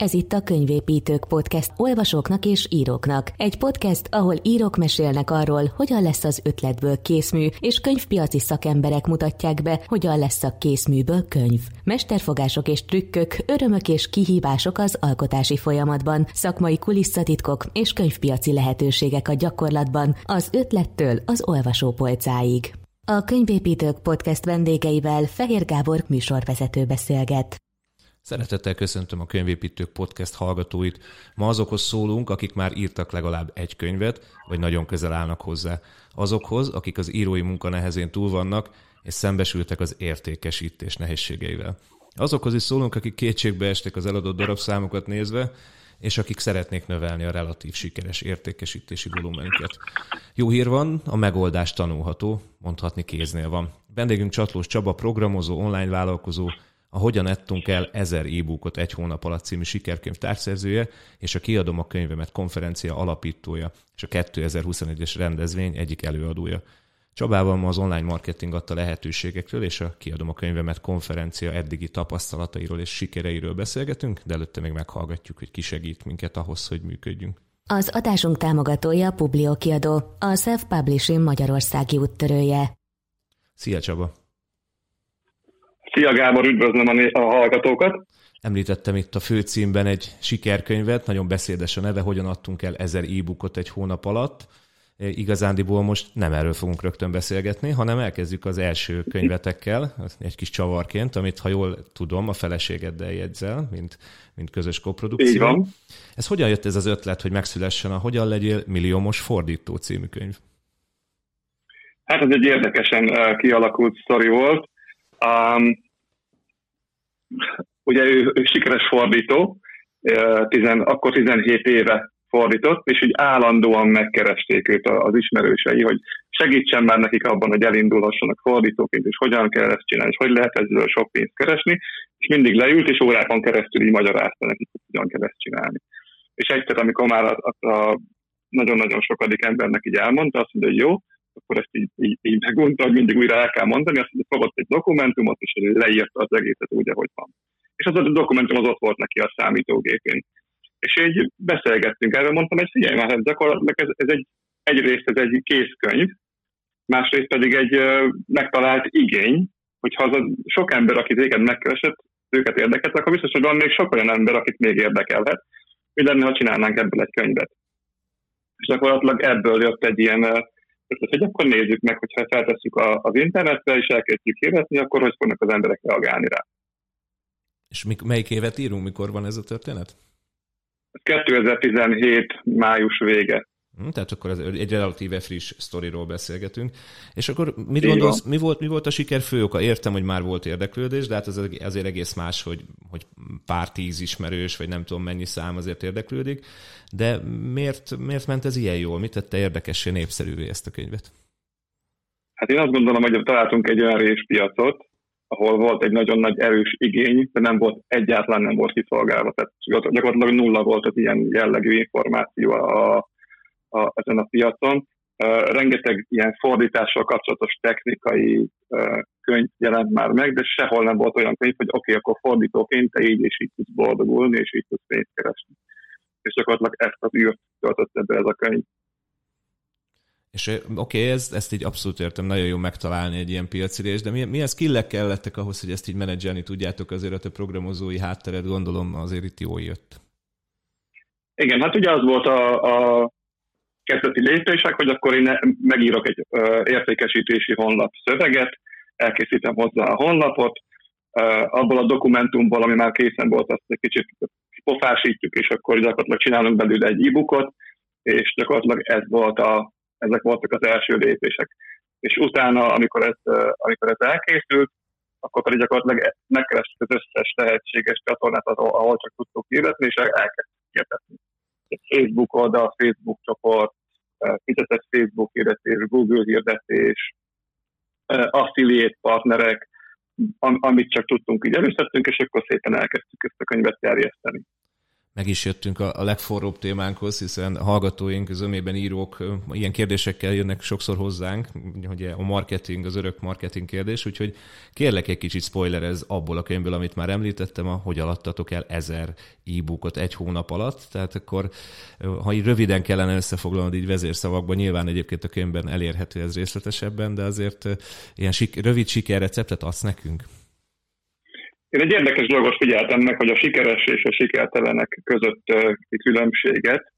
Ez itt a Könyvépítők Podcast olvasóknak és íróknak. Egy podcast, ahol írók mesélnek arról, hogyan lesz az ötletből készmű, és könyvpiaci szakemberek mutatják be, hogyan lesz a készműből könyv. Mesterfogások és trükkök, örömök és kihívások az alkotási folyamatban, szakmai kulisszatitkok és könyvpiaci lehetőségek a gyakorlatban, az ötlettől az olvasópolcáig. A Könyvépítők Podcast vendégeivel Fehér Gábor műsorvezető beszélget. Szeretettel köszöntöm a Könyvépítők Podcast hallgatóit. Ma azokhoz szólunk, akik már írtak legalább egy könyvet, vagy nagyon közel állnak hozzá. Azokhoz, akik az írói munka nehezén túl vannak, és szembesültek az értékesítés nehézségeivel. Azokhoz is szólunk, akik kétségbe estek az eladott darabszámokat nézve, és akik szeretnék növelni a relatív sikeres értékesítési volumenüket. Jó hír van, a megoldás tanulható, mondhatni kéznél van. Vendégünk Csatlós Csaba, programozó, online vállalkozó, a Hogyan ettünk el ezer e-bookot egy hónap alatt című sikerkönyv társzerzője, és a Kiadom a könyvemet konferencia alapítója, és a 2021-es rendezvény egyik előadója. Csabával ma az online marketing adta lehetőségekről és a Kiadom a könyvemet konferencia eddigi tapasztalatairól és sikereiről beszélgetünk, de előtte még meghallgatjuk, hogy ki segít minket ahhoz, hogy működjünk. Az adásunk támogatója Publio kiadó, a Self-Publishing Magyarországi úttörője. Szia Csaba! Szia Gábor, üdvözlöm a, a hallgatókat! Említettem itt a főcímben egy sikerkönyvet, nagyon beszédes a neve, hogyan adtunk el ezer e-bookot egy hónap alatt. E, igazándiból most nem erről fogunk rögtön beszélgetni, hanem elkezdjük az első könyvetekkel, egy kis csavarként, amit, ha jól tudom, a feleségeddel jegyzel, mint, mint közös koprodukció. Így van. Ez hogyan jött ez az ötlet, hogy megszülessen a Hogyan legyél milliómos fordító című könyv? Hát ez egy érdekesen kialakult sztori volt. Um, ugye ő, ő sikeres fordító, tizen, akkor 17 éve fordított, és így állandóan megkeresték őt az ismerősei, hogy segítsen már nekik abban, hogy elindulhassanak fordítóként, és hogyan kell ezt csinálni, és hogy lehet ezzel sok pénzt keresni, és mindig leült, és órákon keresztül így magyarázta nekik, hogy hogyan kell ezt csinálni. És egyszer, amikor már a, a nagyon-nagyon sokadik embernek így elmondta, azt mondja, hogy jó, akkor ezt így, így, így megunta, hogy mindig újra el kell mondani, azt mondja, fogott egy dokumentumot, és leírta az egészet úgy, ahogy van. És az a dokumentum az ott volt neki a számítógépén. És így beszélgettünk erről, mondtam, hogy figyelj már, ez gyakorlatilag ez, ez egy, egyrészt ez egy készkönyv, másrészt pedig egy megtalált igény, hogyha az a sok ember, aki téged megkeresett, őket érdekelt, akkor biztos, hogy van még sok olyan ember, akit még érdekelhet. Mi lenne, ha csinálnánk ebből egy könyvet? És gyakorlatilag ebből jött egy ilyen ötlet, hogy akkor nézzük meg, hogyha feltesszük az internetre, és elkezdjük hirdezni, akkor hogy fognak az emberek reagálni rá. És mik, melyik évet írunk, mikor van ez a történet? 2017 május vége. Hm, tehát akkor ez egy relatíve friss sztoriról beszélgetünk. És akkor mit gondolsz, mi volt, mi volt a siker fő oka? Értem, hogy már volt érdeklődés, de hát ez azért egész más, hogy, hogy pár tíz ismerős, vagy nem tudom mennyi szám azért érdeklődik. De miért, miért ment ez ilyen jól? Mit tette érdekessé, népszerűvé ezt a könyvet? Hát én azt gondolom, hogy találtunk egy olyan réspiacot, ahol volt egy nagyon nagy erős igény, de nem volt egyáltalán nem volt kiszolgálva. Tehát gyakorlatilag nulla volt az ilyen jellegű információ a, a, ezen a piacon. Rengeteg ilyen fordítással kapcsolatos technikai könyv jelent már meg, de sehol nem volt olyan könyv, hogy oké, okay, akkor fordítóként te így és így tudsz boldogulni, és így tudsz pénzt keresni. És gyakorlatilag ezt az űrt töltött be ez a könyv. És oké, okay, ezt, ezt így abszolút értem, nagyon jó megtalálni egy ilyen piacirést, de milyen, milyen skillek kellettek ahhoz, hogy ezt így menedzselni tudjátok, azért a te programozói hátteret gondolom azért itt jól jött. Igen, hát ugye az volt a, a kezdeti lépések, hogy akkor én megírok egy értékesítési honlap szöveget, elkészítem hozzá a honlapot, abból a dokumentumból, ami már készen volt, azt egy kicsit pofásítjuk, és akkor gyakorlatilag csinálunk belőle egy e-bookot, és gyakorlatilag ez volt a, ezek voltak az első lépések. És utána, amikor ez, amikor ez elkészült, akkor pedig gyakorlatilag megkerestük az összes lehetséges csatornát, ahol csak tudtuk hirdetni, és elkezdtük hirdetni. Facebook oldal, Facebook csoport, fizetett Facebook hirdetés, Google hirdetés, affiliate partnerek, amit csak tudtunk, így előszedtünk, és akkor szépen elkezdtük ezt a könyvet terjeszteni. Meg is jöttünk a, a legforróbb témánkhoz, hiszen hallgatóink, zömében írók ilyen kérdésekkel jönnek sokszor hozzánk, hogy a marketing, az örök marketing kérdés, úgyhogy kérlek egy kicsit spoilerez abból a könyvből, amit már említettem, a hogy alattatok el ezer e-bookot egy hónap alatt, tehát akkor ha így röviden kellene összefoglalnod így vezérszavakban, nyilván egyébként a könyvben elérhető ez részletesebben, de azért ilyen sik- rövid sikerreceptet adsz nekünk? Én egy érdekes dolgot figyeltem meg, hogy a sikeres és a sikertelenek közötti különbséget,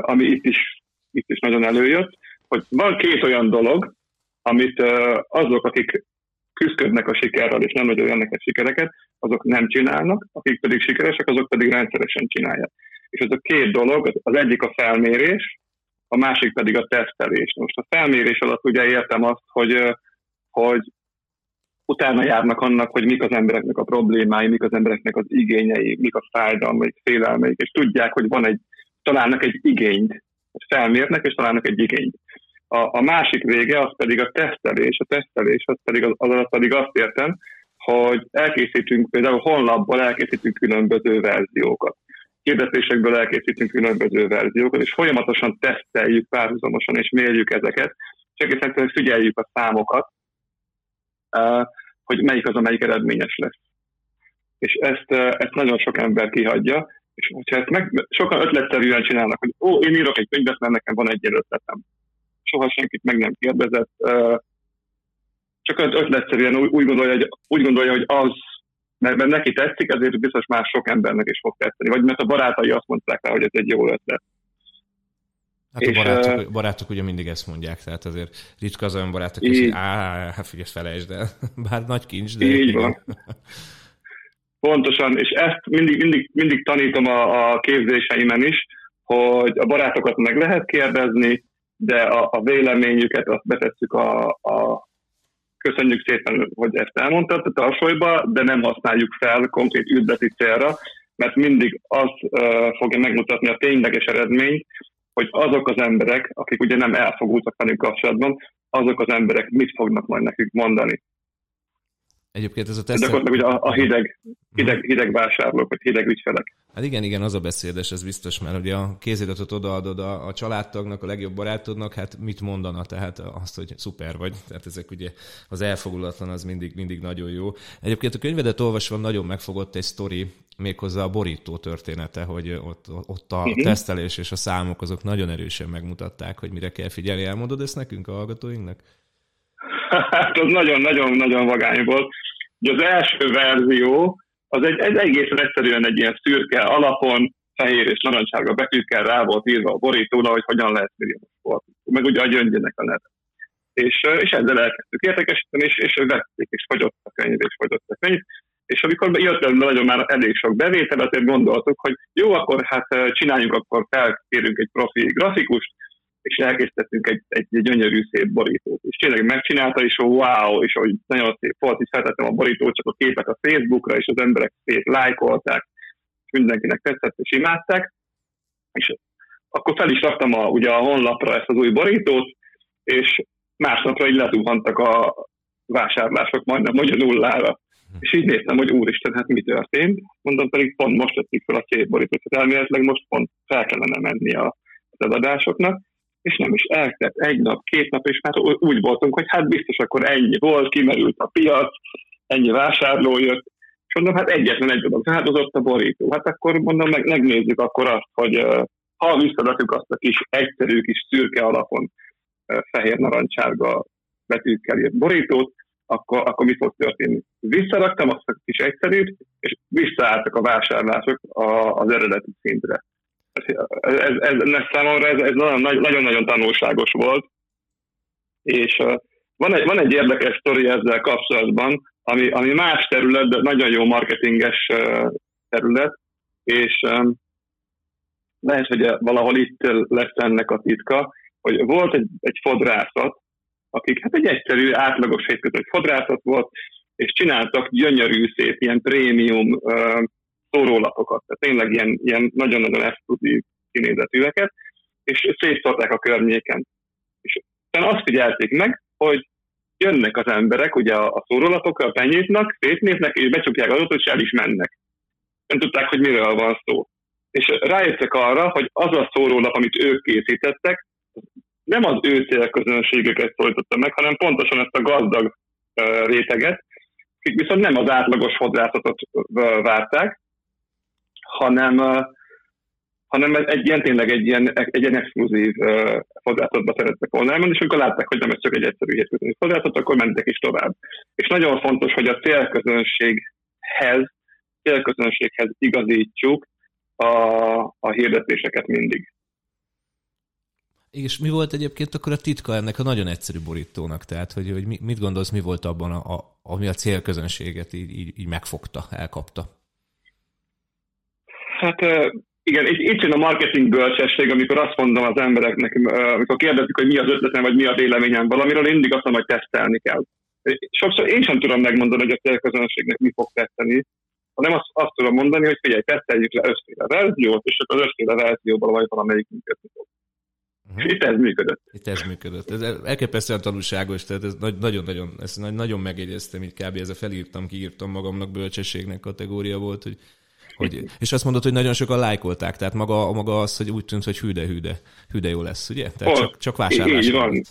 ami itt is, itt is nagyon előjött, hogy van két olyan dolog, amit azok, akik küzdködnek a sikerrel, és nem nagyon jönnek a sikereket, azok nem csinálnak, akik pedig sikeresek, azok pedig rendszeresen csinálják. És ez a két dolog, az egyik a felmérés, a másik pedig a tesztelés. Most a felmérés alatt ugye értem azt, hogy, hogy utána járnak annak, hogy mik az embereknek a problémái, mik az embereknek az igényei, mik a fájdalmaik, félelmeik, és tudják, hogy van egy, találnak egy igényt, felmérnek, és találnak egy igényt. A, a másik vége az pedig a tesztelés. A tesztelés az pedig, az, az pedig azt értem, hogy elkészítünk, például honlapból elkészítünk különböző verziókat. Kérdezésekből elkészítünk különböző verziókat, és folyamatosan teszteljük párhuzamosan, és mérjük ezeket, és egészen figyeljük a számokat, hogy melyik az, amelyik eredményes lesz. És ezt, ezt nagyon sok ember kihagyja, és hogyha ezt meg, sokan ötletszerűen csinálnak, hogy ó, én írok egy könyvet, mert nekem van egy ötletem. Soha senkit meg nem kérdezett, csak ötletszerűen úgy gondolja, hogy, úgy gondolja, hogy az, mert, mert neki tetszik, ezért biztos más sok embernek is fog tetszeni. Vagy mert a barátai azt mondták rá, hogy ez egy jó ötlet. Hát és, a barátok, barátok ugye mindig ezt mondják, tehát azért ritka az olyan barátok, hogy á, hát figyelj, felejtsd el. Bár nagy kincs, de... Így van. Pontosan, és ezt mindig, mindig, mindig tanítom a, a képzéseimen is, hogy a barátokat meg lehet kérdezni, de a, a véleményüket azt betesszük a, a köszönjük szépen, hogy ezt elmondtad a tarsolyba, de nem használjuk fel konkrét üzleti célra, mert mindig az uh, fogja megmutatni a tényleges eredményt, hogy azok az emberek, akik ugye nem elfogultak velünk kapcsolatban, azok az emberek mit fognak majd nekünk mondani. Egyébként ez a teszt... Gyakorlatilag ugye a, a hideg, hideg, hideg vásárlók, vagy hideg ügyfelek. Hát igen, igen, az a beszédes, ez biztos, mert ugye a kéziratot odaadod a, a családtagnak, a legjobb barátodnak, hát mit mondana, tehát azt, hogy szuper vagy, tehát ezek ugye az elfogulatlan, az mindig, mindig nagyon jó. Egyébként a könyvedet olvasva nagyon megfogott egy sztori, méghozzá a borító története, hogy ott, ott a uh-huh. tesztelés és a számok azok nagyon erősen megmutatták, hogy mire kell figyelni. Elmondod ezt nekünk, a hallgatóinknak? Hát az nagyon-nagyon-nagyon vagány volt. Ugye az első verzió, az egy, egy egészen egyszerűen egy ilyen szürke alapon, fehér és narancsága betűkkel rá volt írva a borítóra, hogy hogyan lehet milliómos volt. Meg ugye a gyöngyének a neve. És, és ezzel elkezdtük értekesíteni, és, és vették, és fagyott a könyv, és fagyott a könyv. És amikor jött nagyon már elég sok bevétel, azért gondoltuk, hogy jó, akkor hát csináljunk, akkor felkérünk egy profi grafikust, és elkészítettünk egy, egy, egy gyönyörű szép borítót. És tényleg megcsinálta, és wow, és ahogy nagyon szép volt, és feltettem a borítót, csak a képet a Facebookra, és az emberek szép lájkolták, és mindenkinek tetszett, és imádták. És akkor fel is raktam a, ugye a honlapra ezt az új borítót, és másnapra így lezuhantak a vásárlások majdnem, hogy a nullára. És így néztem, hogy úristen, hát mi történt? Mondom, pedig pont most tettük fel a szép borítót. Tehát elméletileg most pont fel kellene menni a, az adásoknak és nem is eltett egy nap, két nap, és már úgy voltunk, hogy hát biztos akkor ennyi volt, kimerült a piac, ennyi vásárló jött, és mondom, hát egyetlen egy dolog, hát az ott a borító. Hát akkor mondom, meg, megnézzük akkor azt, hogy ha visszarakjuk azt a kis egyszerű kis szürke alapon fehér narancsárga betűkkel írt borítót, akkor, akkor mi fog történni? Visszaraktam azt a kis egyszerűt, és visszaálltak a vásárlások a, az eredeti szintre ez, ez, ez számomra ez, ez nagyon-nagyon tanulságos volt, és uh, van egy, van egy érdekes sztori ezzel kapcsolatban, ami, ami más terület, de nagyon jó marketinges uh, terület, és um, lehet, hogy valahol itt lesz ennek a titka, hogy volt egy, egy fodrászat, akik hát egy egyszerű, átlagos hétköznapi fodrászat volt, és csináltak gyönyörű, szép, ilyen prémium uh, szórólapokat, tehát tényleg ilyen, ilyen nagyon-nagyon exkluzív kinézetűeket, és szétszorták a környéken. És aztán azt figyelték meg, hogy jönnek az emberek ugye a, a szórólapokra, penyétnak, szétnéznek, és becsukják az autót, és el is mennek. Nem tudták, hogy miről van szó. és rájöttek arra, hogy az a szórólap, amit ők készítettek, nem az ő célközönségeket szólította meg, hanem pontosan ezt a gazdag réteget, akik viszont nem az átlagos hodrászatot várták, hanem, hanem egy ilyen tényleg egy ilyen, egy ilyen exkluzív hodrászatba szerettek volna elmenni, és amikor látták, hogy nem ez csak egy egyszerű hétköznapi hodászat, akkor mentek is tovább. És nagyon fontos, hogy a célközönséghez, célközönséghez igazítsuk a, a hirdetéseket mindig. És mi volt egyébként akkor a titka ennek a nagyon egyszerű borítónak? Tehát, hogy, hogy mit gondolsz, mi volt abban, a, a, ami a célközönséget így, így, így megfogta, elkapta? Hát igen, itt, itt jön a marketing bölcsesség, amikor azt mondom az embereknek, amikor kérdezik, hogy mi az ötletem, vagy mi a véleményem valamiről, én mindig azt mondom, hogy tesztelni kell. Sokszor én sem tudom megmondani, hogy a célközönségnek mi fog teszteni, hanem azt, azt tudom mondani, hogy figyelj, teszteljük le ötféle verziót, és az ötféle verzióból vagy valamelyik működni fog. Uh-huh. Itt ez működött. Itt ez működött. Ez elképesztően tanulságos, tehát ez nagyon-nagyon, ezt nagyon megjegyeztem, így kb. ez a felírtam, kiírtam magamnak bölcsességnek kategória volt, hogy hogy, és azt mondod, hogy nagyon sokan lájkolták, tehát maga, maga az, hogy úgy tűnt, hogy hűde, hűde, hűde jó lesz, ugye? Tehát csak, csak vásárlás. Így van.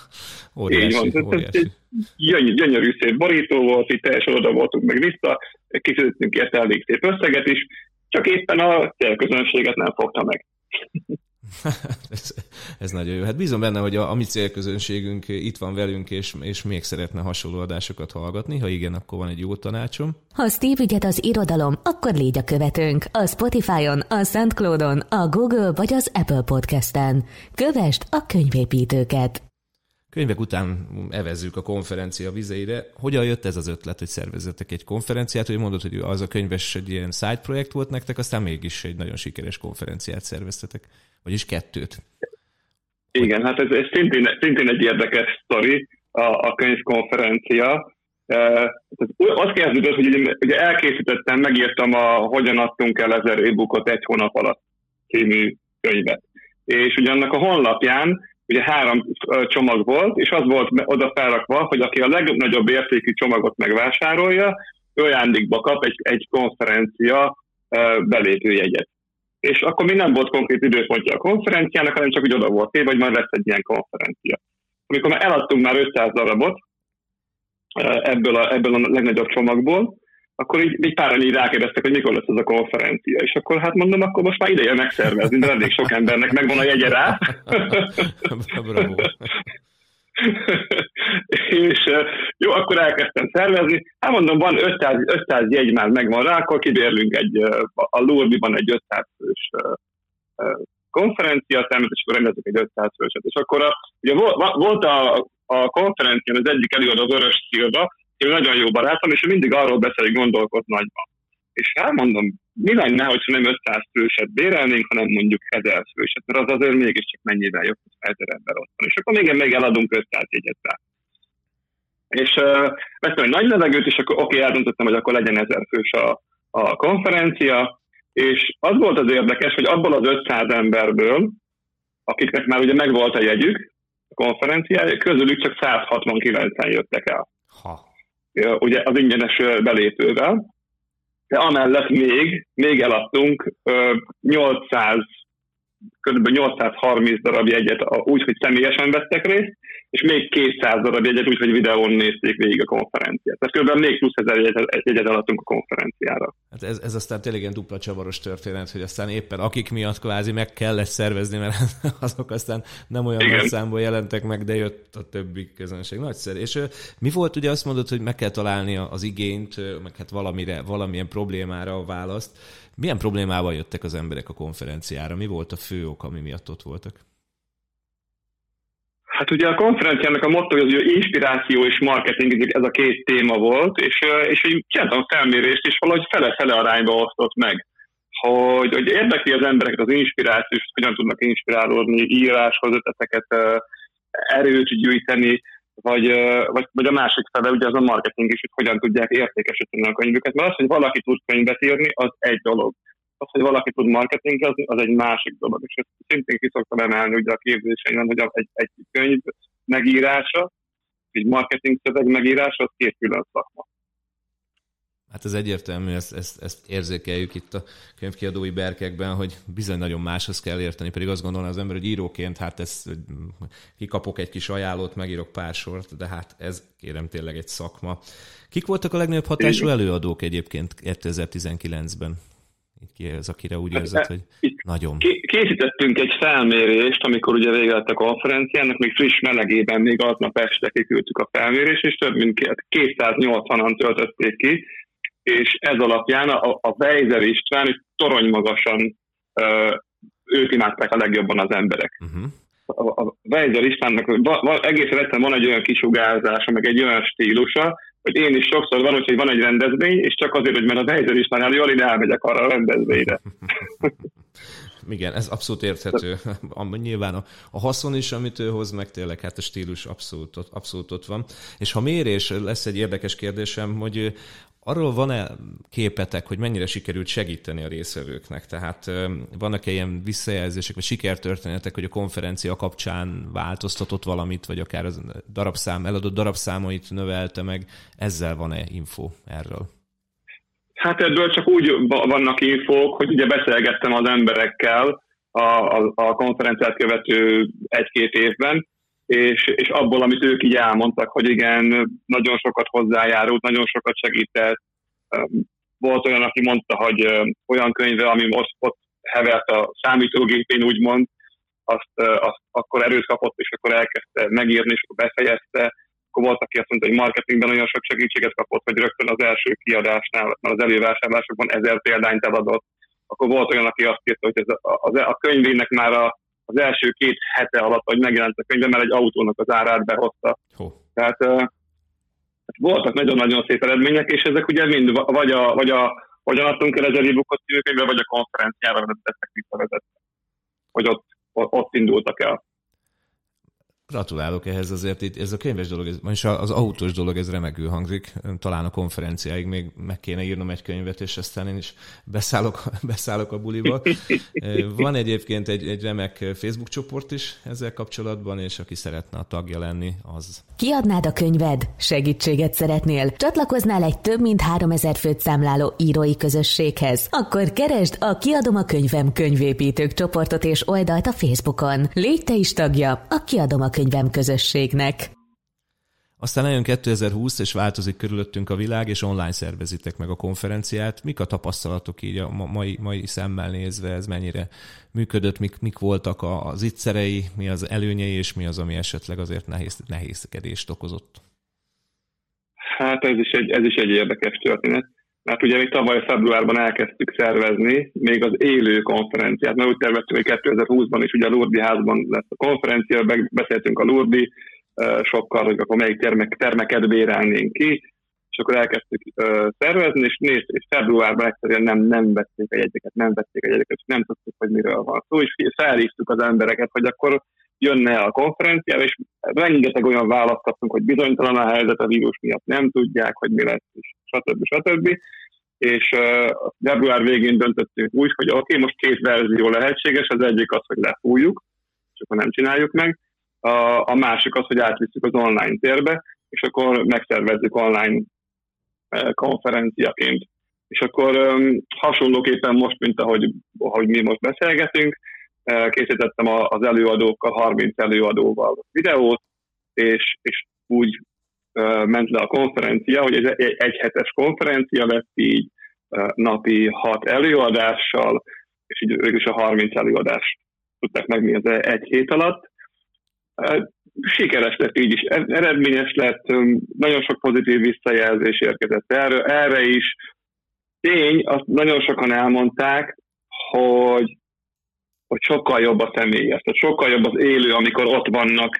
óriási, így van. óriási. Gyönyörű, gyönyörű szép borító volt, itt teljesen oda voltunk meg vissza, kifizettünk érte elég szép összeget is, csak éppen a célközönséget nem fogta meg. ez, ez nagyon jó. Hát bízom benne, hogy a, a mi célközönségünk itt van velünk, és, és még szeretne hasonló adásokat hallgatni. Ha igen, akkor van egy jó tanácsom. Ha Steve ügyet az irodalom, akkor légy a követőnk. A Spotify-on, a SoundCloud-on, a Google vagy az Apple Podcast-en. Kövest a könyvépítőket. Könyvek után evezzük a konferencia vizeire. Hogyan jött ez az ötlet, hogy szervezzetek egy konferenciát? Hogy mondod, hogy az a könyves egy ilyen side projekt volt nektek, aztán mégis egy nagyon sikeres konferenciát szerveztetek. Vagyis kettőt. Igen, hát ez, ez szintén, szintén egy érdekes sztori, a, a könyvkonferencia. Ez az kezdődött, hogy ugye elkészítettem, megírtam a Hogyan adtunk el ezer e-bookot egy hónap alatt című könyvet. És ugye annak a honlapján ugye három csomag volt, és az volt oda felrakva, hogy aki a legnagyobb értékű csomagot megvásárolja, ajándékba kap egy, egy konferencia belépőjegyet és akkor még nem volt konkrét időpontja a konferenciának, hanem csak úgy oda volt téve, hogy majd lesz egy ilyen konferencia. Amikor már eladtunk már 500 darabot ebből a, ebből a legnagyobb csomagból, akkor így, így páran így rákérdeztek, hogy mikor lesz ez a konferencia. És akkor hát mondom, akkor most már ideje megszervezni, de elég sok embernek megvan a jegye rá. és jó, akkor elkezdtem szervezni. Hát mondom, van 500, 500 jegy már megvan rá, akkor kibérlünk egy, a Lourdes-ban egy 500 fős konferencia termet, és akkor rendezünk egy 500 főset. És akkor a, ugye volt a, a konferencián az egyik előadó az Örös Szilva, ő nagyon jó barátom, és ő mindig arról beszél, hogy gondolkod nagyban. És elmondom, mi lenne, hogyha nem 500 főset bérelnénk, hanem mondjuk 1000 főset, mert az azért mégiscsak mennyivel jobb, hogy 1000 ember ott van. És akkor még, még eladunk 500 jegyet rá. És uh, vettem egy nagy levegőt, és akkor oké, okay, eldöntöttem, hogy akkor legyen 1000 fős a, a konferencia, és az volt az érdekes, hogy abból az 500 emberből, akiknek már ugye megvolt a jegyük, a konferenciája, közülük csak 169-en jöttek el. Ha. Ugye az ingyenes belépővel, de amellett még, még eladtunk 800, kb. 830 darab jegyet úgy, hogy személyesen vettek részt, és még 200 darab jegyet úgy, hogy videón nézték végig a konferenciát. Tehát kb. még plusz ezer jegyet, jegyet eladtunk a konferenciára. Hát ez, ez aztán tényleg ilyen dupla csavaros történet, hogy aztán éppen akik miatt kvázi meg kellett szervezni, mert azok aztán nem olyan nagy számból jelentek meg, de jött a többi közönség. Nagyszerű. És mi volt, ugye azt mondod, hogy meg kell találni az igényt, meg hát valamire, valamilyen problémára a választ. Milyen problémával jöttek az emberek a konferenciára? Mi volt a fő ok, ami miatt ott voltak? Hát ugye a konferenciának a motto hogy inspiráció és marketing, ez a két téma volt, és, és így csináltam felmérést, és valahogy fele-fele arányba osztott meg. Hogy, hogy érdekli az embereket az inspiráció, és hogyan tudnak inspirálódni, íráshoz ötleteket, erőt gyűjteni, vagy, vagy, vagy a másik fele, ugye az a marketing is, hogy hogyan tudják értékesíteni a könyvüket. Mert az, hogy valaki tud könyvet írni, az egy dolog az, hogy valaki tud marketingezni, az egy másik dolog. És ezt szintén ki szoktam emelni ugye a képzéseimben, hogy egy, egy könyv megírása, egy marketing szöveg megírása, az két külön szakma. Hát ez egyértelmű, ezt, ezt, ezt érzékeljük itt a könyvkiadói berkekben, hogy bizony nagyon máshoz kell érteni, pedig azt gondolná az ember, hogy íróként, hát ez kikapok egy kis ajánlót, megírok pár sort, de hát ez kérem tényleg egy szakma. Kik voltak a legnagyobb hatású előadók egyébként 2019-ben? Ki az, akire úgy érzed, hát, hogy nagyon. Készítettünk egy felmérést, amikor ugye vége lett a konferenciának, még friss melegében, még aznap este kiküldtük a felmérést, és több mint 280-an töltötték ki, és ez alapján a, a Weiser István torony magasan őt imádták a legjobban az emberek. Uh-huh. A, a Weiser Istvánnak egészen egyszerűen van egy olyan kisugárzása, meg egy olyan stílusa, hogy én is sokszor van, hogy van egy rendezvény, és csak azért, hogy mert a Weiser István jól ide elmegyek arra a rendezvényre. Igen, ez abszolút érthető. Nyilván a, a haszon is, amit ő hoz, meg tényleg hát a stílus abszolút, abszolút ott van. És ha mérés, lesz egy érdekes kérdésem, hogy Arról van-e képetek, hogy mennyire sikerült segíteni a részvevőknek? Tehát vannak-e ilyen visszajelzések, vagy sikertörténetek, hogy a konferencia kapcsán változtatott valamit, vagy akár az darabszám, eladott darabszámait növelte meg? Ezzel van-e info erről? Hát ebből csak úgy vannak infók, hogy ugye beszélgettem az emberekkel a, a, a konferenciát követő egy-két évben, és, és abból, amit ők így elmondtak, hogy igen, nagyon sokat hozzájárult, nagyon sokat segített. Volt olyan, aki mondta, hogy olyan könyve, ami most ott hevert a számítógépén, úgymond, azt, azt akkor erőt kapott, és akkor elkezdte megírni, és akkor befejezte. Akkor volt, aki azt mondta, hogy marketingben olyan sok segítséget kapott, hogy rögtön az első kiadásnál, már az elővásárlásokban ezer példányt eladott. Akkor volt olyan, aki azt írta, hogy ez a, a, a könyvének már a az első két hete alatt, hogy megjelent a könyve, mert egy autónak az árát behozta. Oh. Tehát uh, voltak nagyon-nagyon szép eredmények, és ezek ugye mind vagy a, vagy a hogyan adtunk el ezer e-bookot címűkönyvbe, vagy a konferenciára vezettek visszavezetve. Hogy ott, ott indultak el. Gratulálok ehhez azért, itt ez a könyves dolog, ez, és az autós dolog, ez remekül hangzik. Talán a konferenciáig még meg kéne írnom egy könyvet, és aztán én is beszállok, beszállok a buliba. Van egyébként egy, egy remek Facebook csoport is ezzel kapcsolatban, és aki szeretne a tagja lenni, az. Kiadnád a könyved? Segítséget szeretnél? Csatlakoznál egy több mint 3000 főt számláló írói közösséghez? Akkor keresd a Kiadom a könyvem könyvépítők csoportot és oldalt a Facebookon. Légy te is tagja a Kiadom a könyvem közösségnek. Aztán eljön 2020, és változik körülöttünk a világ, és online szervezitek meg a konferenciát. Mik a tapasztalatok így a mai, mai szemmel nézve, ez mennyire működött, mik, mik voltak az ittszerei, mi az előnyei, és mi az, ami esetleg azért nehéz, nehézkedést okozott? Hát ez is egy, ez is egy érdekes történet. Mert ugye mi tavaly februárban elkezdtük szervezni még az élő konferenciát, mert úgy terveztük, hogy 2020-ban is ugye a Lurdi házban lesz a konferencia, beszéltünk a Lurdi sokkal, hogy akkor melyik termek, termeket bérelnénk ki, és akkor elkezdtük szervezni, és nézd, és februárban egyszerűen nem, nem vették a jegyeket, nem vették a jegyeket, és nem tudtuk, hogy miről van szó, és felhívtuk az embereket, hogy akkor jönne a konferenciára, és rengeteg olyan választ kaptunk, hogy bizonytalan a helyzet a vírus miatt, nem tudják, hogy mi lesz, és stb. stb. És uh, február végén döntöttünk úgy, hogy oké, okay, most két verzió lehetséges, az egyik az, hogy lefújjuk, és akkor nem csináljuk meg, a, a másik az, hogy átvisszük az online térbe, és akkor megszervezzük online konferenciaként. És akkor um, hasonlóképpen most, mint ahogy, ahogy mi most beszélgetünk, készítettem az előadókkal, 30 előadóval videót, és, és úgy ment le a konferencia, hogy ez egy egyhetes konferencia lett így napi hat előadással, és így ők is a 30 előadást tudták megnézni egy hét alatt. Sikeres lett így is, e-, eredményes lett, nagyon sok pozitív visszajelzés érkezett erre, erre is. Tény, azt nagyon sokan elmondták, hogy hogy sokkal jobb a személyes, tehát sokkal jobb az élő, amikor ott vannak,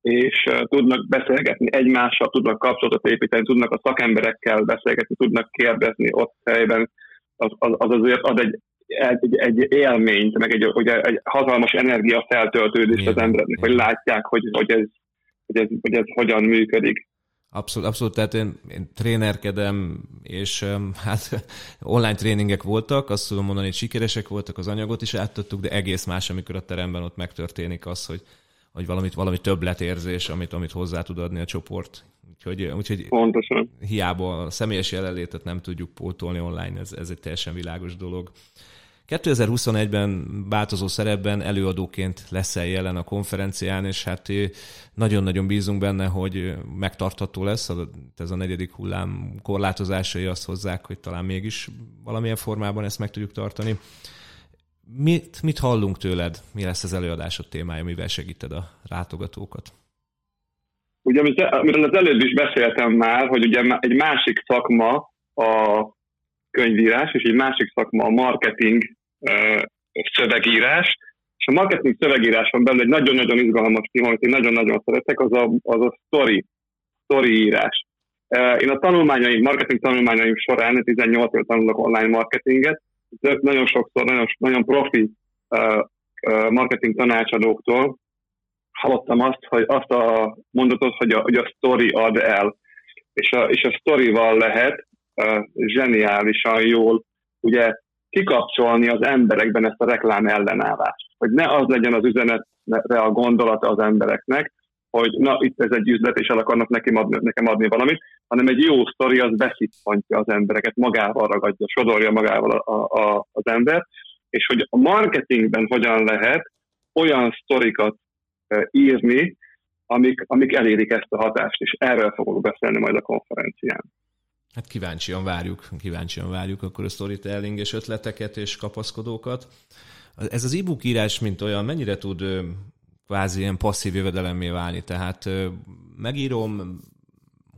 és tudnak beszélgetni egymással, tudnak kapcsolatot építeni, tudnak a szakemberekkel beszélgetni, tudnak kérdezni ott helyben, az, az, az azért ad egy, egy, egy élményt, meg egy, ugye, egy hatalmas energia feltöltődést az embereknek, hogy látják, hogy, hogy, ez, hogy, ez, hogy ez hogyan működik. Abszolút, abszolút, tehát én, én trénerkedem, és hát online tréningek voltak, azt tudom mondani, hogy sikeresek voltak, az anyagot is átadtuk, de egész más, amikor a teremben ott megtörténik az, hogy vagy valamit, valami többletérzés, amit, amit hozzá tud adni a csoport. Úgyhogy, úgyhogy Pontosan. hiába a személyes jelenlétet nem tudjuk pótolni online, ez, ez egy teljesen világos dolog. 2021-ben változó szerepben előadóként leszel jelen a konferencián, és hát nagyon-nagyon bízunk benne, hogy megtartható lesz. Ez a negyedik hullám korlátozásai azt hozzák, hogy talán mégis valamilyen formában ezt meg tudjuk tartani. Mit, mit hallunk tőled? Mi lesz az előadásod témája, mivel segíted a rátogatókat? Ugye, amiről az előbb is beszéltem már, hogy ugye egy másik szakma a könyvírás, és egy másik szakma a marketing szövegírás, és a marketing szövegíráson belül egy nagyon-nagyon izgalmas téma, amit én nagyon-nagyon szeretek, az a, az a story, story írás. Én a tanulmányaim, marketing tanulmányaim során, 18 év tanulok online marketinget, nagyon sokszor, nagyon, nagyon profi marketing tanácsadóktól hallottam azt, hogy azt a mondatot, hogy a, hogy a story ad el. És a, és a storyval lehet uh, zseniálisan jól ugye kikapcsolni az emberekben ezt a reklám ellenállást. Hogy ne az legyen az üzenetre a gondolata az embereknek, hogy na, itt ez egy üzlet, és el akarnak nekem adni, nekem adni valamit, hanem egy jó sztori az beszippantja az embereket, magával ragadja, sodorja magával a, a, az ember, és hogy a marketingben hogyan lehet olyan sztorikat e, írni, amik, amik elérik ezt a hatást, és erről fogok beszélni majd a konferencián. Hát kíváncsian várjuk, kíváncsian várjuk akkor a storytelling és ötleteket és kapaszkodókat. Ez az e-book írás, mint olyan, mennyire tud kvázi ilyen passzív jövedelemmé válni? Tehát megírom,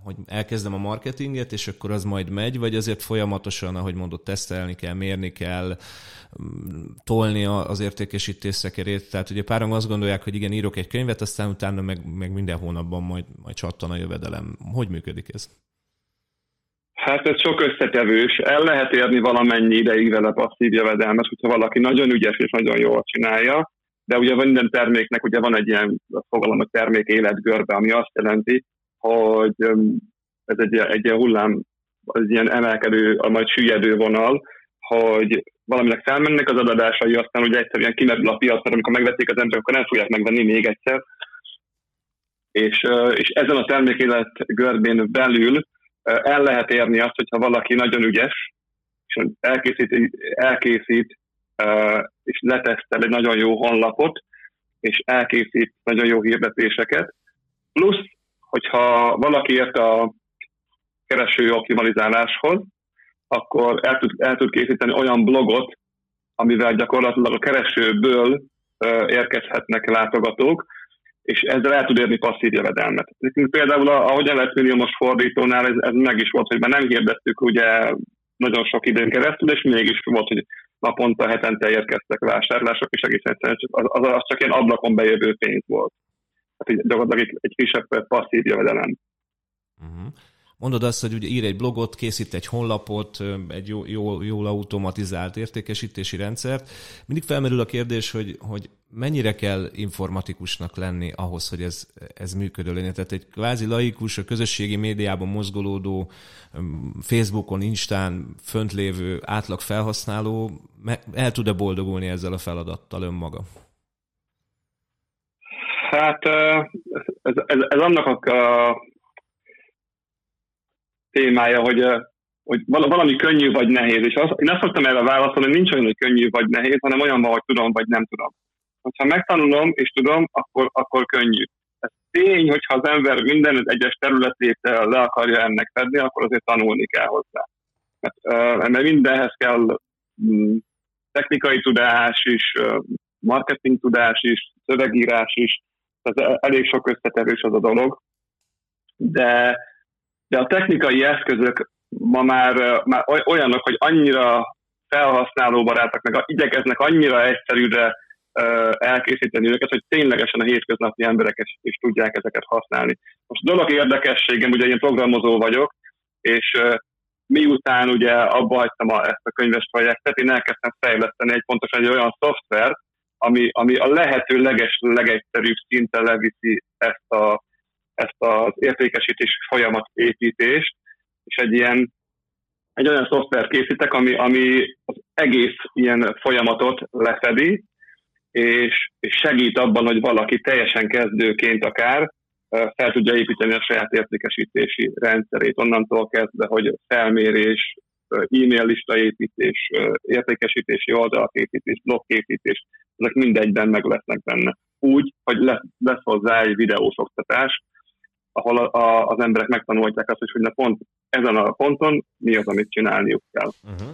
hogy elkezdem a marketinget, és akkor az majd megy, vagy azért folyamatosan, ahogy mondott, tesztelni kell, mérni kell, tolni az értékesítés szekerét. Tehát ugye páran azt gondolják, hogy igen, írok egy könyvet, aztán utána meg, meg minden hónapban majd, majd csattan a jövedelem. Hogy működik ez? Hát ez sok összetevős. El lehet érni valamennyi ideig vele passzív jövedelmet, hogyha valaki nagyon ügyes és nagyon jól csinálja, de ugye minden terméknek ugye van egy ilyen fogalom, a termék életgörbe, ami azt jelenti, hogy ez egy, egy ilyen hullám, egy ilyen emelkedő, majd süllyedő vonal, hogy valaminek felmennek az adásai, aztán ugye egyszerűen kimerül a piac, mert amikor megvették az emberek, akkor nem fogják megvenni még egyszer. És, és ezen a termékélet görbén belül el lehet érni azt, hogyha valaki nagyon ügyes, és elkészít, elkészít és letesztel egy nagyon jó honlapot, és elkészít nagyon jó hirdetéseket. Plusz, hogyha valaki ért a kereső optimalizáláshoz, akkor el tud, el tud készíteni olyan blogot, amivel gyakorlatilag a keresőből érkezhetnek látogatók, és ezzel el tud érni passzív jövedelmet. Például, ahogy lett milliómos fordítónál, ez, ez meg is volt, hogy már nem hirdettük ugye nagyon sok időn keresztül, és mégis volt, hogy naponta, hetente érkeztek vásárlások, és egész egyszerűen az, az, az csak ilyen ablakon bejövő pénz volt. Tehát gyakorlatilag egy, egy kisebb passzív jövedelem. Uh-huh. Mondod azt, hogy ugye ír egy blogot, készít egy honlapot, egy jó, jó, jól automatizált értékesítési rendszert. Mindig felmerül a kérdés, hogy, hogy mennyire kell informatikusnak lenni ahhoz, hogy ez, ez működő legyen. Tehát egy kvázi laikus, a közösségi médiában mozgolódó, Facebookon, Instán fönt lévő átlag felhasználó el tud-e boldogulni ezzel a feladattal önmaga? Hát ez, ez, ez annak a témája, hogy, hogy valami könnyű vagy nehéz. És az, én azt szoktam erre válaszolni, hogy nincs olyan, hogy könnyű vagy nehéz, hanem olyan, hogy tudom vagy nem tudom. Ha megtanulom és tudom, akkor, akkor könnyű. Ez tény, hogyha az ember minden egyes területét le akarja ennek fedni, akkor azért tanulni kell hozzá. Mert, mert mindenhez kell mm, technikai tudás is, marketing tudás is, szövegírás is, ez elég sok összetevős az a dolog, de de a technikai eszközök ma már, már olyanok, hogy annyira felhasználóbarátak, meg igyekeznek annyira egyszerűre elkészíteni őket, hogy ténylegesen a hétköznapi emberek is, tudják ezeket használni. Most a dolog érdekességem, ugye én programozó vagyok, és miután ugye abba hagytam a, ezt a könyves projektet, én elkezdtem fejleszteni egy pontosan egy olyan szoftvert, ami, ami a lehető leges, legegyszerűbb szinten leviszi ezt a, ezt az értékesítés folyamat építést, és egy ilyen egy olyan szoftver készítek, ami, ami az egész ilyen folyamatot lefedi, és, és segít abban, hogy valaki teljesen kezdőként akár fel tudja építeni a saját értékesítési rendszerét, onnantól kezdve, hogy felmérés, e-mail listaépítés, értékesítési oldalépítés, blokképítés, ezek mindegyben meg lesznek benne. Úgy, hogy lesz, lesz hozzá egy videós oktatás, ahol a, a, az emberek megtanulják azt, hogy na pont ezen a ponton mi az, amit csinálniuk kell. Uh-huh.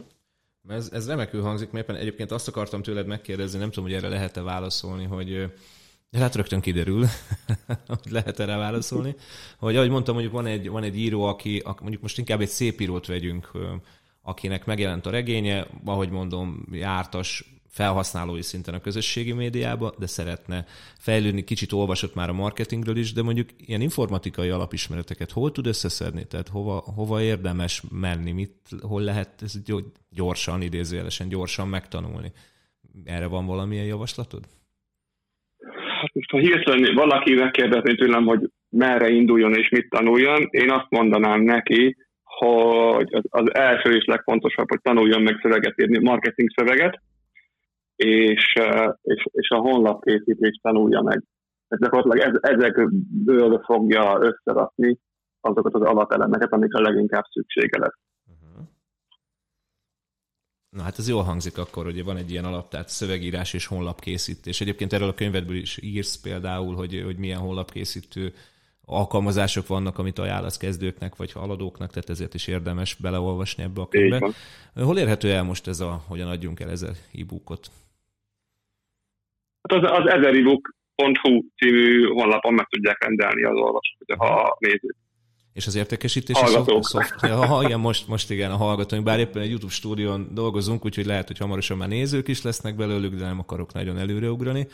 Ez, ez remekül hangzik, mert éppen egyébként azt akartam tőled megkérdezni, nem tudom, hogy erre lehet-e válaszolni, hogy de hát rögtön kiderül, hogy lehet erre válaszolni, hogy ahogy mondtam, mondjuk van egy, van egy író, aki, mondjuk most inkább egy szép írót vegyünk, akinek megjelent a regénye, ahogy mondom, jártas felhasználói szinten a közösségi médiába, de szeretne fejlődni, kicsit olvasott már a marketingről is, de mondjuk ilyen informatikai alapismereteket hol tud összeszedni, tehát hova, hova érdemes menni, mit, hol lehet ez gyorsan, idézőjelesen gyorsan megtanulni. Erre van valamilyen javaslatod? Hát ha hirtelen valaki megkérdezné tőlem, hogy merre induljon és mit tanuljon, én azt mondanám neki, hogy az első és legfontosabb, hogy tanuljon meg szöveget írni, marketing szöveget, és, és, és a honlapkészítést tanulja meg. Tehát gyakorlatilag ez, ezekből fogja összerakni azokat az alatelemeket, amikre leginkább szüksége lesz. Uh-huh. Na hát ez jól hangzik akkor, hogy van egy ilyen alap, tehát szövegírás és honlapkészítés. Egyébként erről a könyvedből is írsz például, hogy, hogy milyen honlapkészítő alkalmazások vannak, amit ajánlasz kezdőknek vagy haladóknak, tehát ezért is érdemes beleolvasni ebbe a könyvbe. Hol érhető el most ez a, hogyan adjunk el ezer e-bookot? Hát az, az ezeribook.hu című honlapon meg tudják rendelni az olvasót, ha nézik. És az értékesítési szoft, ha, igen, most, most igen, a hallgatóink, bár éppen egy YouTube stúdión dolgozunk, úgyhogy lehet, hogy hamarosan már nézők is lesznek belőlük, de nem akarok nagyon előreugrani.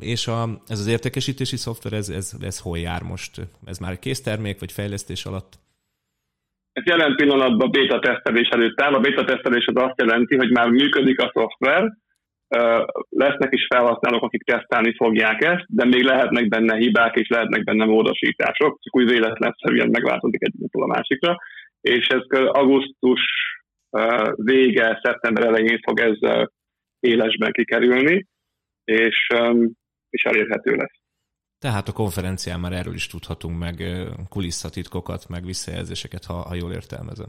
És a, ez az értékesítési szoftver, ez, ez, ez hol jár most? Ez már késztermék, vagy fejlesztés alatt? Ez jelen pillanatban beta tesztelés előtt áll. A beta tesztelés az azt jelenti, hogy már működik a szoftver, lesznek is felhasználók, akik tesztelni fogják ezt, de még lehetnek benne hibák, és lehetnek benne módosítások, csak úgy véletlenszerűen megváltozik egy a másikra, és ez augusztus vége, szeptember elején fog ez élesben kikerülni, és, és elérhető lesz. Tehát a konferencián már erről is tudhatunk meg kulisszatitkokat, meg visszajelzéseket, ha, ha jól értelmezem.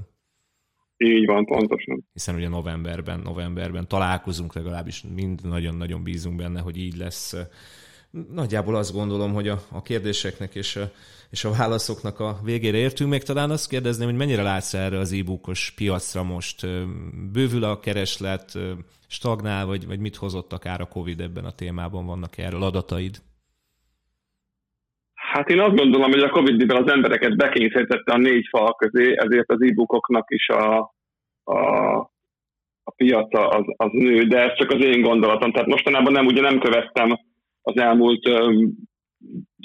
Így van, pontosan. Hiszen ugye novemberben, novemberben találkozunk legalábbis, mind nagyon-nagyon bízunk benne, hogy így lesz. Nagyjából azt gondolom, hogy a, a kérdéseknek és a, és a válaszoknak a végére értünk. Még talán azt kérdezném, hogy mennyire látsz erre az e-bookos piacra most? Bővül a kereslet, stagnál, vagy, vagy mit hozott akár a Covid ebben a témában? Vannak erről adataid? Hát én azt gondolom, hogy a Covid, mivel az embereket bekényszerítette a négy fal közé, ezért az e-bookoknak is a, a, a piaca az, az nő, de ez csak az én gondolatom. Tehát mostanában nem, ugye nem követtem az elmúlt um,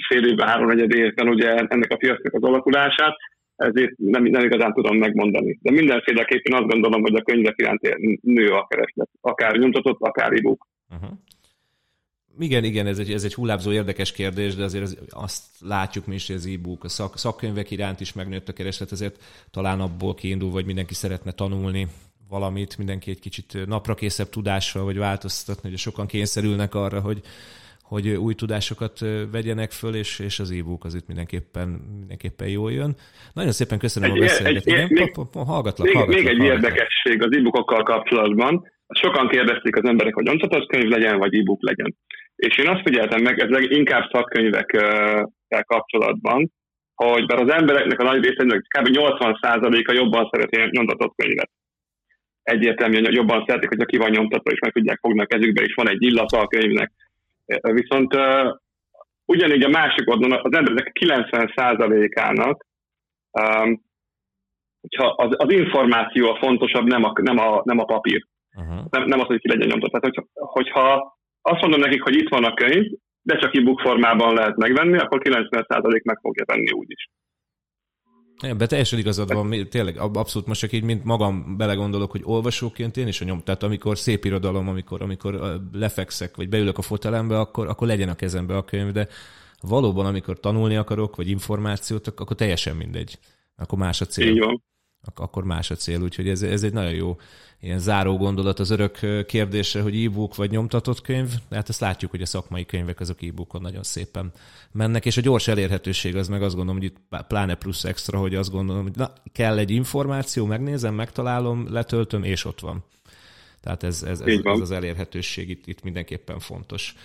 fél évben, három negyed évben ugye ennek a piacnak az alakulását, ezért nem, nem igazán tudom megmondani. De mindenféleképpen azt gondolom, hogy a könyvek iránt nő a kereslet, akár nyomtatott, akár e-book. Uh-huh. Igen, igen, ez egy, ez egy hullámzó érdekes kérdés, de azért az, azt látjuk mi is, hogy az e-book, a szak, szakkönyvek iránt is megnőtt a kereslet, ezért talán abból kiindul, hogy mindenki szeretne tanulni valamit, mindenki egy kicsit naprakészebb tudással, vagy változtatni, hogy sokan kényszerülnek arra, hogy, hogy új tudásokat vegyenek föl, és, és az e-book az itt mindenképpen, mindenképpen jól jön. Nagyon szépen köszönöm egy, a beszélgetést. Még, hallgatlak, még, hallgatlak, még egy érdekesség az e-bookokkal kapcsolatban. Sokan kérdezték az emberek, hogy nyomtatott könyv legyen, vagy e-book legyen. És én azt figyeltem meg, ez inkább szakkönyvekkel kapcsolatban, hogy bár az embereknek a nagy része, kb. 80%-a jobban szereti nyomtatott könyvet. Egyértelműen jobban szeretik, hogyha ki van nyomtatva, és meg tudják fogni a kezükbe, és van egy illata a könyvnek. Viszont uh, ugyanígy a másik oldalon az emberek 90%-ának um, hogyha az, az információ a fontosabb, nem a, nem a, nem a papír. Uh-huh. Nem, nem az, hogy ki legyen nyomtatva. Tehát, hogyha, hogyha azt mondom nekik, hogy itt van a könyv, de csak e-book formában lehet megvenni, akkor 90% meg fogja venni úgyis. Ebben teljesen igazad van, tényleg abszolút most csak így, mint magam belegondolok, hogy olvasóként én is a nyom, tehát amikor szép irodalom, amikor, amikor lefekszek, vagy beülök a fotelembe, akkor, akkor legyen a kezembe a könyv, de valóban, amikor tanulni akarok, vagy információt, akkor teljesen mindegy. Akkor más a cél. Így van. Akkor más a cél. Úgyhogy ez, ez egy nagyon jó ilyen záró gondolat az örök kérdésre, hogy e-book vagy nyomtatott könyv. Hát ezt látjuk, hogy a szakmai könyvek azok e-bookon nagyon szépen mennek, és a gyors elérhetőség az meg azt gondolom, hogy itt pláne plusz extra, hogy azt gondolom, hogy na, kell egy információ, megnézem, megtalálom, letöltöm, és ott van. Tehát ez, ez, ez, ez az elérhetőség itt, itt mindenképpen fontos.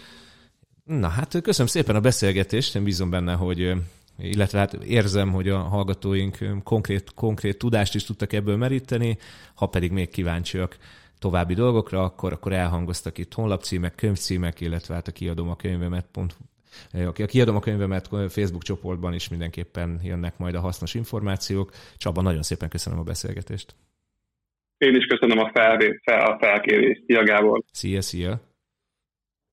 Na hát köszönöm szépen a beszélgetést, én bízom benne, hogy illetve hát érzem, hogy a hallgatóink konkrét, konkrét tudást is tudtak ebből meríteni, ha pedig még kíváncsiak további dolgokra, akkor, akkor elhangoztak itt honlapcímek, könyvcímek, illetve hát a kiadom a könyvemet a kiadom a könyvemet Facebook csoportban is mindenképpen jönnek majd a hasznos információk. Csaba, nagyon szépen köszönöm a beszélgetést. Én is köszönöm a, fel, fel, a felkérést. Szia, Gábor! Szia, szia!